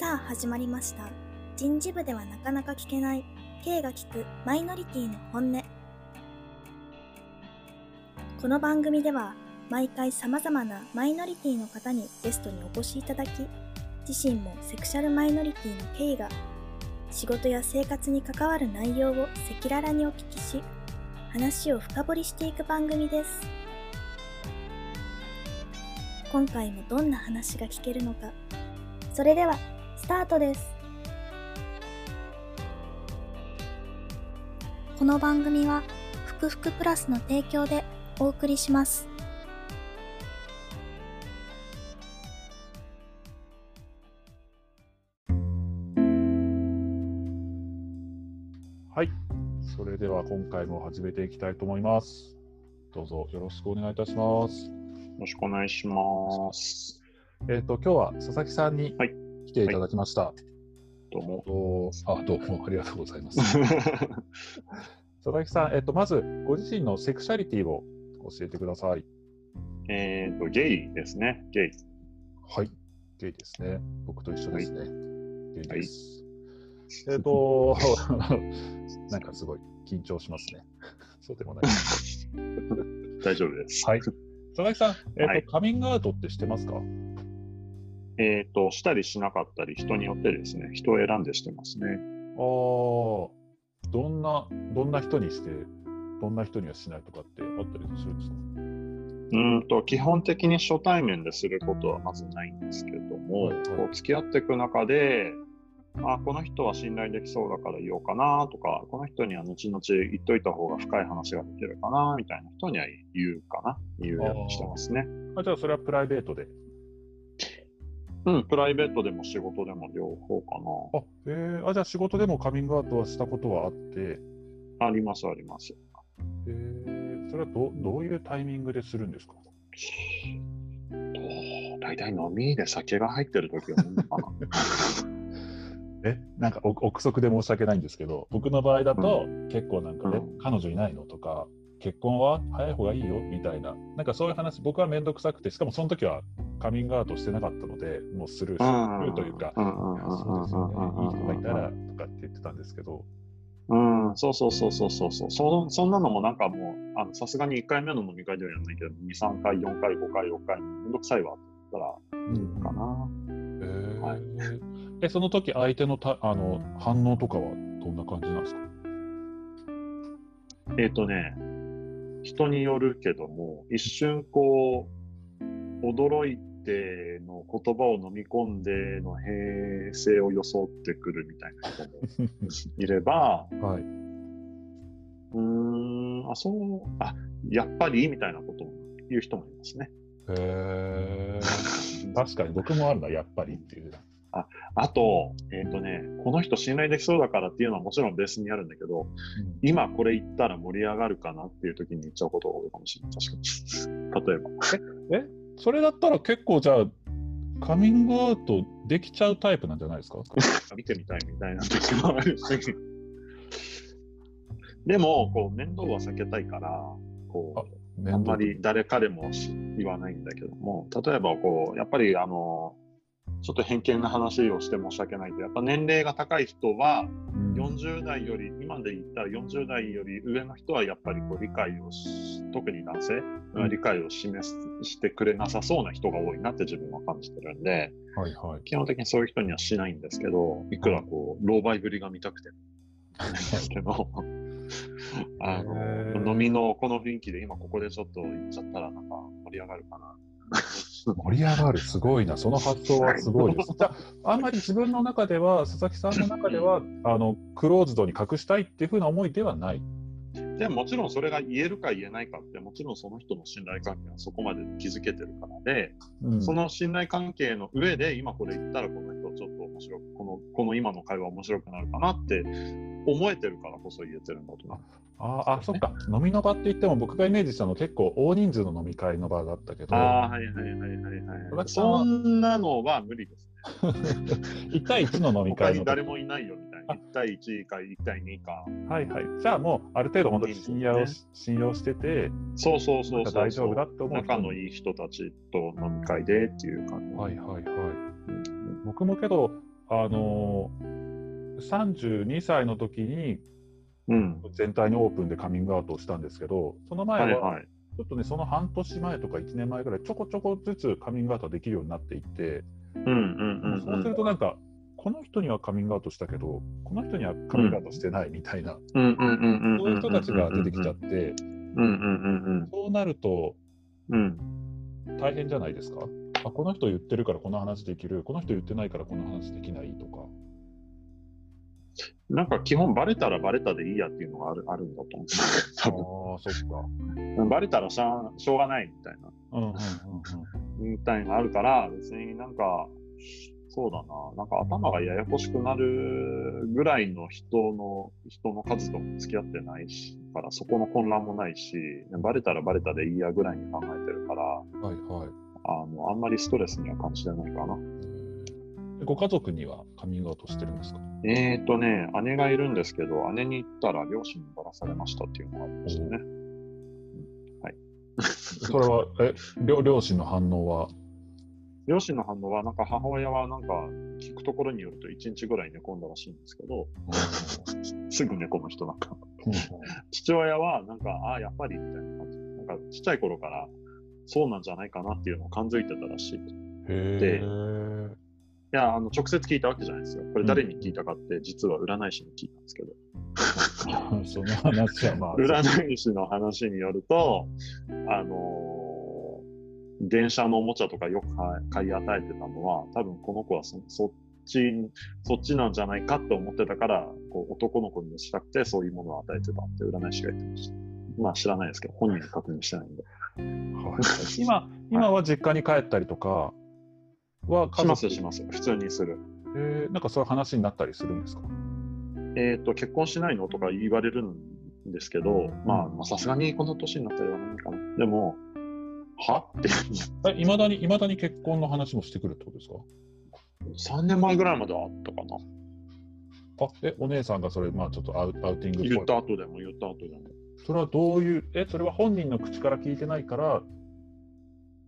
さあ始まりました。人事部ではなかなか聞けない。K が聞くマイノリティの本音。この番組では毎回様々なマイノリティの方にゲストにお越しいただき自身もセクシャルマイノリティの K が仕事や生活に関わる内容を赤裸々にお聞きし話を深掘りしていく番組です。今回もどんな話が聞けるのか。それではタートですこの番組はふくふくプラスの提供でお送りしますはい。それでは今回も始めていきたいと思います。どうぞよろしくお願いいたします。よろしくお願いします。えっ、と、今日は佐々木さんにはい来ていただきました。どうも。とあ、どうもありがとうございます。佐々木さん、えっ、と、まずご自身のセクシャリティを教えてください。えっと、ゲイですね。ゲイ。はい。ゲイですね。僕と一緒ですね。ゲイです。えっ、と、なんかすごい緊張しますね。そうでもない。大丈夫です。はい。佐々木さん、えっ、と、はいカミングアウトって知ってますか？えっと、したりしなかったり、人によってですね、人を選んでしてますね。ああ、どんな、どんな人にして、どんな人にはしないとかってあったりするんですか？うーんと、基本的に初対面ですることはまずないんですけれども、はいはいこう付き合っていく中で、あ、この人は信頼できそうだから言おうかなとか、この人には後々言っといた方が深い話ができるかなみたいな人には言うかな言うようにしてますね。あじゃあ、それはプライベートで？うん、プライベートでも仕事でも両方かあ、えー、あじゃあ仕事でもカミングアウトはしたことはあって、な。あります、あります。えー、それはどどういうタイミングでするんですか？と大体飲みで酒が入ってる時は飲むのかな。えなんかお憶測で申し訳ないんですけど、僕の場合だと、結構なんかね、うん。彼女いないのとか、結婚は？早い方がいいよ？みたいな、なんかそういう話、僕は面倒くさくて、しかもその時はカミングアウトしてなかったので、もうスルーするというか、いい人がいたらうとかって言ってたんですけど、ん、そうそうそうそうそうそうそそんなのもなんかもうあのさすがに1回目の飲み会ではやらないけど23回4回5回6回めんどくさいわって言ったらうんかないえその時相手のたあの反応とかはどんな感じなんですかえっ、とね人によるけども一瞬こう驚いての言葉を飲み込んでの平静を装ってくるみたいな人もいれば はい。うーん、あ、そう、あ、やっぱり？みたいなことも言う人もいますね。へー 確かに僕もあるな、やっぱりっていう。あと、えっ、とね、この人信頼できそうだからっていうのはもちろんベースにあるんだけど、今これ言ったら盛り上がるかなっていう時に言っちゃうことが多いかもしれない。確かに。例えば。それだったら結構じゃあ、カミングアウトできちゃうタイプなんじゃないですか？見てみたいみたいな時もあるし。でも、こう、面倒は避けたいから、こう、あんまり誰彼もし言わないんだけども、例えばこう、やっぱりあの、ちょっと偏見な話をして申し訳ないけど、やっぱ年齢が高い人は、うん。40代より、今で言ったら40代より上の人はやっぱりこう理解をし、特に男性、うん。理解を示すしてくれなさそうな人が多いなって自分は感じてるんで、はいはい。基本的にそういう人にはしないんですけど、いくらこう、老媒ぶりが見たくてです けど、あの、飲みのこの雰囲気で今ここでちょっと言っちゃったらなんか盛り上がるかな。盛り上がる、すごいな、その発想はすごいです。あ、あんまり自分の中では、佐々木さんの中では、あのクローズドに隠したいっていうふうな思いではない？でももちろんそれが言えるか言えないかって、もちろんその人の信頼関係はそこまで築けてるからで、うんその信頼関係の上で、今これ言ったらこの人ちょっと面白く、この、この今の会話面白くなるかなって思えてるからこそ言えてるんだと思う。あーあ、そっか、飲みの場って言っても、僕がイメージしたの結構大人数の飲み会の場だったけど、ああ、はいはいはいはいはい。そんなのは無理です。1対1の飲み会の誰もいないよみたいな。1対1か1対2か。はいはい。じゃあもう、ある程度本当に信用,、ね信用してて、そうそうそうそう。大丈夫だって思う人仲のいい人たちと飲み会でっていう感じ。はいはいはい。僕もけど、あのー、32歳の時にうん。全体にオープンでカミングアウトをしたんですけど、その前は、はいはい。ちょっとね、その半年前とか1年前ぐらい、ちょこちょこずつカミングアウトできるようになっていって、そうするん。となんか、この人にはカミングアウトしたけど、この人にはカミングアウトしてないみたいな。そういう人たちが出てきちゃって、そうなるとうん。うん。大変じゃないですか？あこの人言ってるからこの話できる、この人言ってないからこの話できないとか。なんか基本バレたらバレたでいいやっていうのがあるあるんだと思う。多 ああ、そっか。分。バレたらしゃしょうがないみたいな。うんうんうんうん。みたいのがあるから、別になんか、そうだな、なんか頭がややこしくなるぐらいの人の、人の数とも付き合ってないし、からそこの混乱もないし、バレたらバレたでいいやぐらいに考えてるから、はいはい。あの、あんまりストレスには感じてないかな。でご家族にはカミングアウトしてるんですか？えーとね、姉がいるんですけど、姉に言ったら両親にバラされましたっていうのがありましたね。それは、え、両両親の反応は？両親の反応は、なんか母親はなんか聞くところによると1日ぐらい寝込んだらしいんですけど、すぐ寝込む人なんか。父親はなんか、ああ、やっぱりみたいな感じ。なんかちっちゃい頃からそうなんじゃないかなっていうのを感づいてたらしい。いへえ。や、あの直接聞いたわけじゃないですよ。これ誰に聞いたかって、実は占い師に聞いたんですけど、その話はまあ。占い師の話によると、あのー電車のおもちゃとかよく買い与えてたのは、多分この子はそそっち、そっちなんじゃないかって思ってたから、こう男の子にしたくてそういうものを与えてたって占い師が言ってました。まあ知らないですけど、本人に確認してないんで。はい今、今は実家に帰ったりとかは家します族します。普通にする。えーなんかそういう話になったりするんですか？えっ、と、結婚しないのとか言われるんですけど、まあ、まあさすがにこの年になったら言わないかな。でも、はって、いまだに、いまだに結婚の話もしてくるってことですか？3年前ぐらいまではあったかな。あえ、お姉さんがそれ、まあちょっとアウアウティング言った後でも言った後でも。それはどういう、え、それは本人の口から聞いてないから、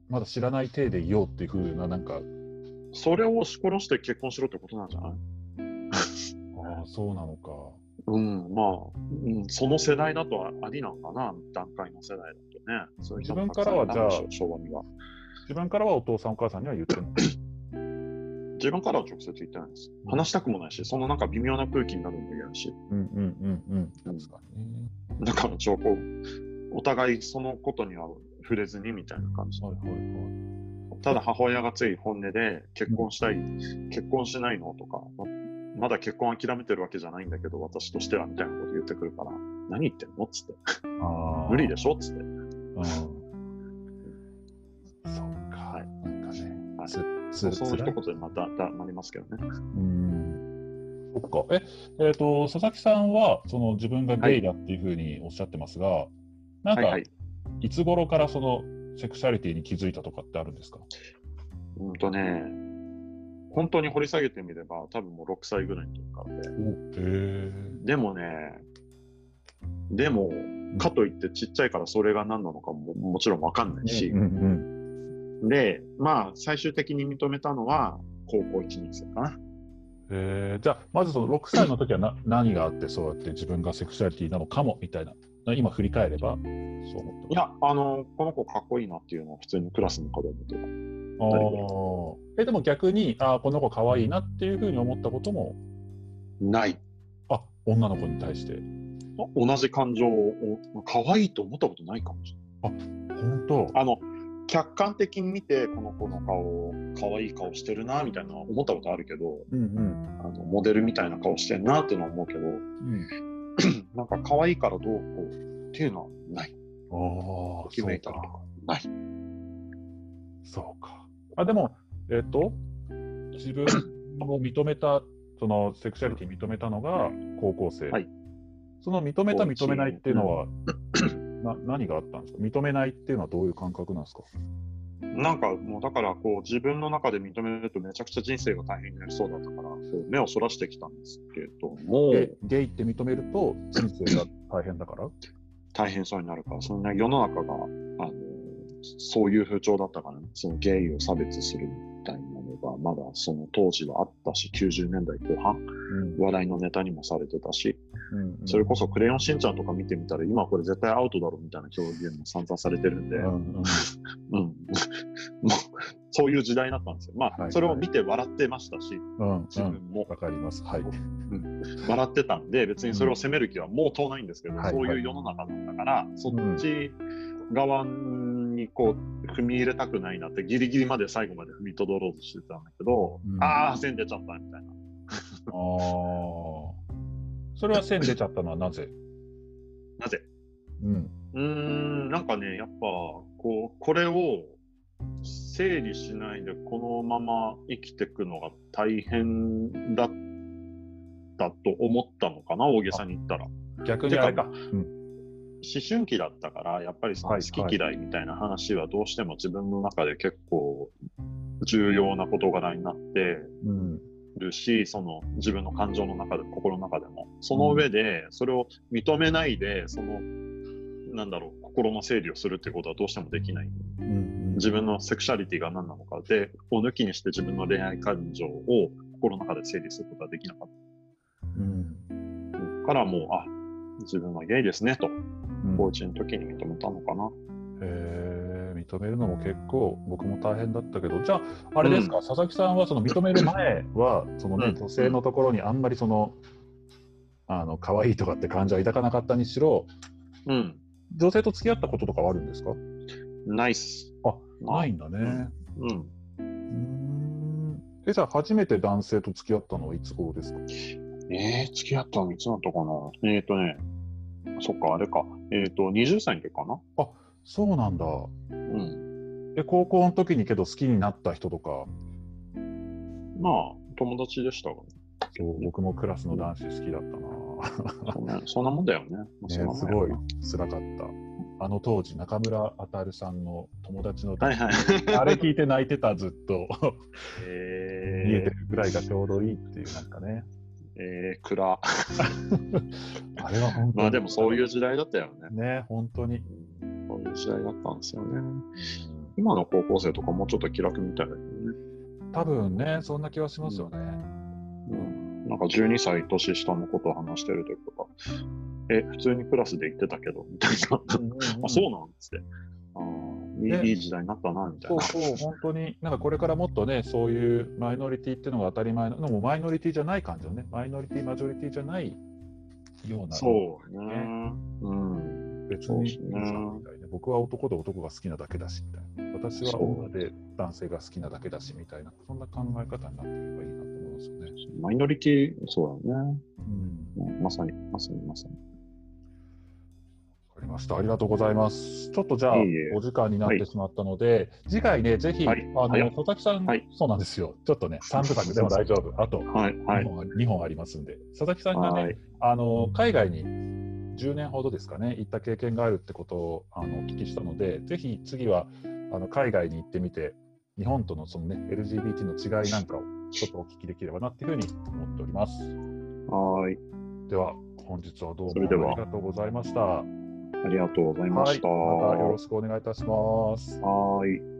まだ知らない体でいようっていうふうな、なんか、それを押し殺して結婚しろってことなんじゃない？ああ、そうなのか。うん、まあ、うん、その世代だとありなのかな、段階の世代だとね。そういう人も自分からはじゃあ昭和には。自分からはお父さんお母さんには言ってない。自分からは直接言ってないです。話したくもないし、そのなんか微妙な空気になるのも嫌だし、うんうんうんうん。確かにね。だからちょこう、お互いそのことには触れずにみたいな感じ。はいはいはい。ただ母親がつい本音で結婚したい、結婚しないのとか、ままだ結婚諦めてるわけじゃないんだけど、私としてはみたいなこと言ってくるから、何言ってんのっつって。無理でしょっつって。うん。そうか。はいなんかね。はそつ辛いその一言でまただなりますけどね。うん。そっか。え、えっ、と、佐々木さんは、その自分がゲイだっていうふうにおっしゃってますが、なんか、はいはいい。つ頃からそのセクシャリティに気づいたとかってあるんですか？うんとね、本当に掘り下げてみれば、多分もう6歳ぐらいの時からで。でもね、でも、かといってちっちゃいからそれが何なのかももちろんわかんないし、うんうんで、まあ、最終的に認めたのは高校1年生かな。えー。じゃあ、まずその6歳の時はな何があって、そうやって自分がセクシャリティなのかもみたいな、今振り返れば、そう思っていや、あの、この子かっこいいなっていうのを普通にクラスの子で思ってた。あーえでも逆に、あーこの子可愛いなっていうふうに思ったことも、ない。あ女の子に対して。あ同じ感情を、可愛いと思ったことないかもしれない。本当？あの、客観的に見て、この子の顔、可愛い顔してるな、みたいな思ったことあるけど、うんうん。あのモデルみたいな顔してんなっていうのは思うけど、うん、なんか可愛いからどうこうっていうのはない。ああ、決めたりとか。ない。そうか。あ、でも、えっ、と、自分を認めた、そのセクシャリティ認めたのが高校生。はいその認めた、認めないっていうのは、な何があったんですか？認めないっていうのはどういう感覚なんですか？なんかもうだからこう自分の中で認めるとめちゃくちゃ人生が大変になりそうだったから、目をそらしてきたんですけども、ゲイって認めると人生が大変だから？大変そうになるから、そんな世の中が、あの、そういう風潮だったからね、そのゲイを差別するがまだその当時はあったし、90年代後半、うん。話題のネタにもされてたし、うんそれこそクレヨンしんちゃんとか見てみたら、今これ絶対アウトだろみたいな表現も散々されてるんで、うん。うん。そういう時代だったんですよ。まあ、はいそれを見て笑ってましたし、うん自分も。わかります。はい。笑ってたんで、別にそれを責める気はもう遠ないんですけど、はいそういう世の中だったから、そっち側にこう踏み入れたくないなって、ギリギリまで最後まで踏みとどろうとしてたんだけど、うんああ、線出ちゃったみたいな。ああ。それは線出ちゃったのはなぜ？なぜ？うん。うーん、なんかね、やっぱ、こう、これを整理しないでこのまま生きていくのが大変だったと思ったのかな、大げさに言ったら。逆にあれか。うん。思春期だったから、やっぱり好き嫌いみたいな話はどうしても自分の中で結構重要な事柄になってうん。るし、その自分の感情の中でも心の中でも。その上で、それを認めないで、その、なんだろう、心の整理をするってことはどうしてもできない。うん。自分のセクシャリティが何なのかで、を抜きにして自分の恋愛感情を心の中で整理することはできなかっうん。た。からもう、あ、自分はゲイですね、と、うん高1の時に認めたのかな。へえ認めるのも結構僕も大変だったけど、じゃあ、あれですか、佐々木さんはその認める前は、そのね、うん女性のところにあんまりその、あの可愛いとかって感じは抱かなかったにしろ、うん。女性と付き合ったこととかはあるんですか？ナイス。あないんだね。うん。うーんえ、じゃあ、初めて男性と付き合ったのはいつ頃ですか？えー、付き合ったのいつだったかな？えっ、ー、とね、そっか、あれか。えっ、ー、と、20歳の時かな？そうなんだ。うん。え、高校の時にけど好きになった人とか、まあ、友達でしたがね。そう僕もクラスの男子好きだったな。そんなもんだよね。ねすごい辛かった。あの当時、中村あさんの友達の、はいはい。あれ聞いて泣いてた、ずっと。え見えてるぐらいがちょうどいいっていう、なんかね。ー、えー、暗。あれは本当に。まあでもそういう時代だったよね。ね、本当に。うんそういう時代だったんですよね。うん今の高校生とかもうちょっと気楽みたいだけどね。多分ね、そんな気はしますよね。うん。なんか12歳年下のことを話してる時とか、え、普通にクラスで行ってたけど、みたいな。あ、そうなんつって。あねいいい時代になったな、みたいな。そうそう、本当に、なんかこれからもっとね、そういうマイノリティっていうのが当たり前の、でもマイノリティじゃない感じのね、マイノリティ、マジョリティじゃないような、そうね。うん。別にねゃんみたいな、僕は男で男が好きなだけだしみたいな、私は女で男性が好きなだけだしみたいな、そんな考え方になっていけばいいなと思いますよね。マイノリティ、そうだね。うん、うんまさに、まさに、まさに。りました。ありがとうございます。ちょっとじゃあ、お時間になってしまったので、次回ね、ぜひ、はいあの、はい佐々木さん、はいそうなんですよ。ちょっとね、3部作でも大丈夫。あと、はい、はい2。本あ二本ありますんで、佐々木さんがね、はい。あの海外に10年ほどですかね、行った経験があるってことをあのお聞きしたので、ぜひ次はあの海外に行ってみて、日本とのその、ね、LGBT の違いなんかをちょっとお聞きできればなっていうふうに思っております。はい。では、本日はどうもありがとうございました。はありがとうございまい、した。またよろしくお願いいたします。はい。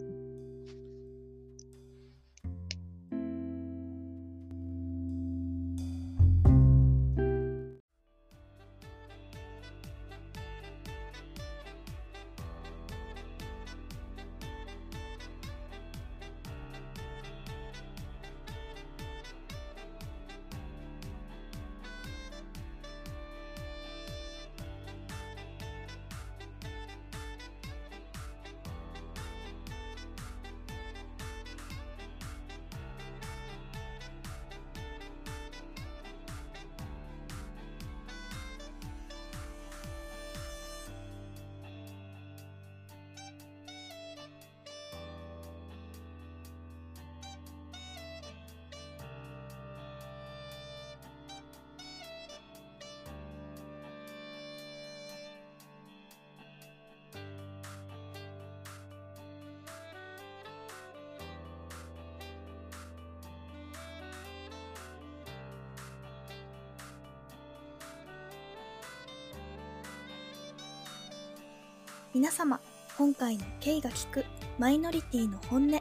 皆様、今回の K が聞くマイノリティの本音は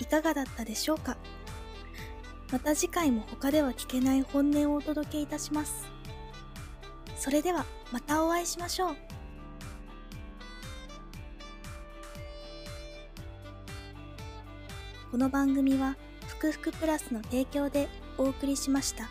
いかがだったでしょうか？また次回も他では聞けない本音をお届けいたします。それではまたお会いしましょう。この番組は、ふくふくプラスの提供でお送りしました。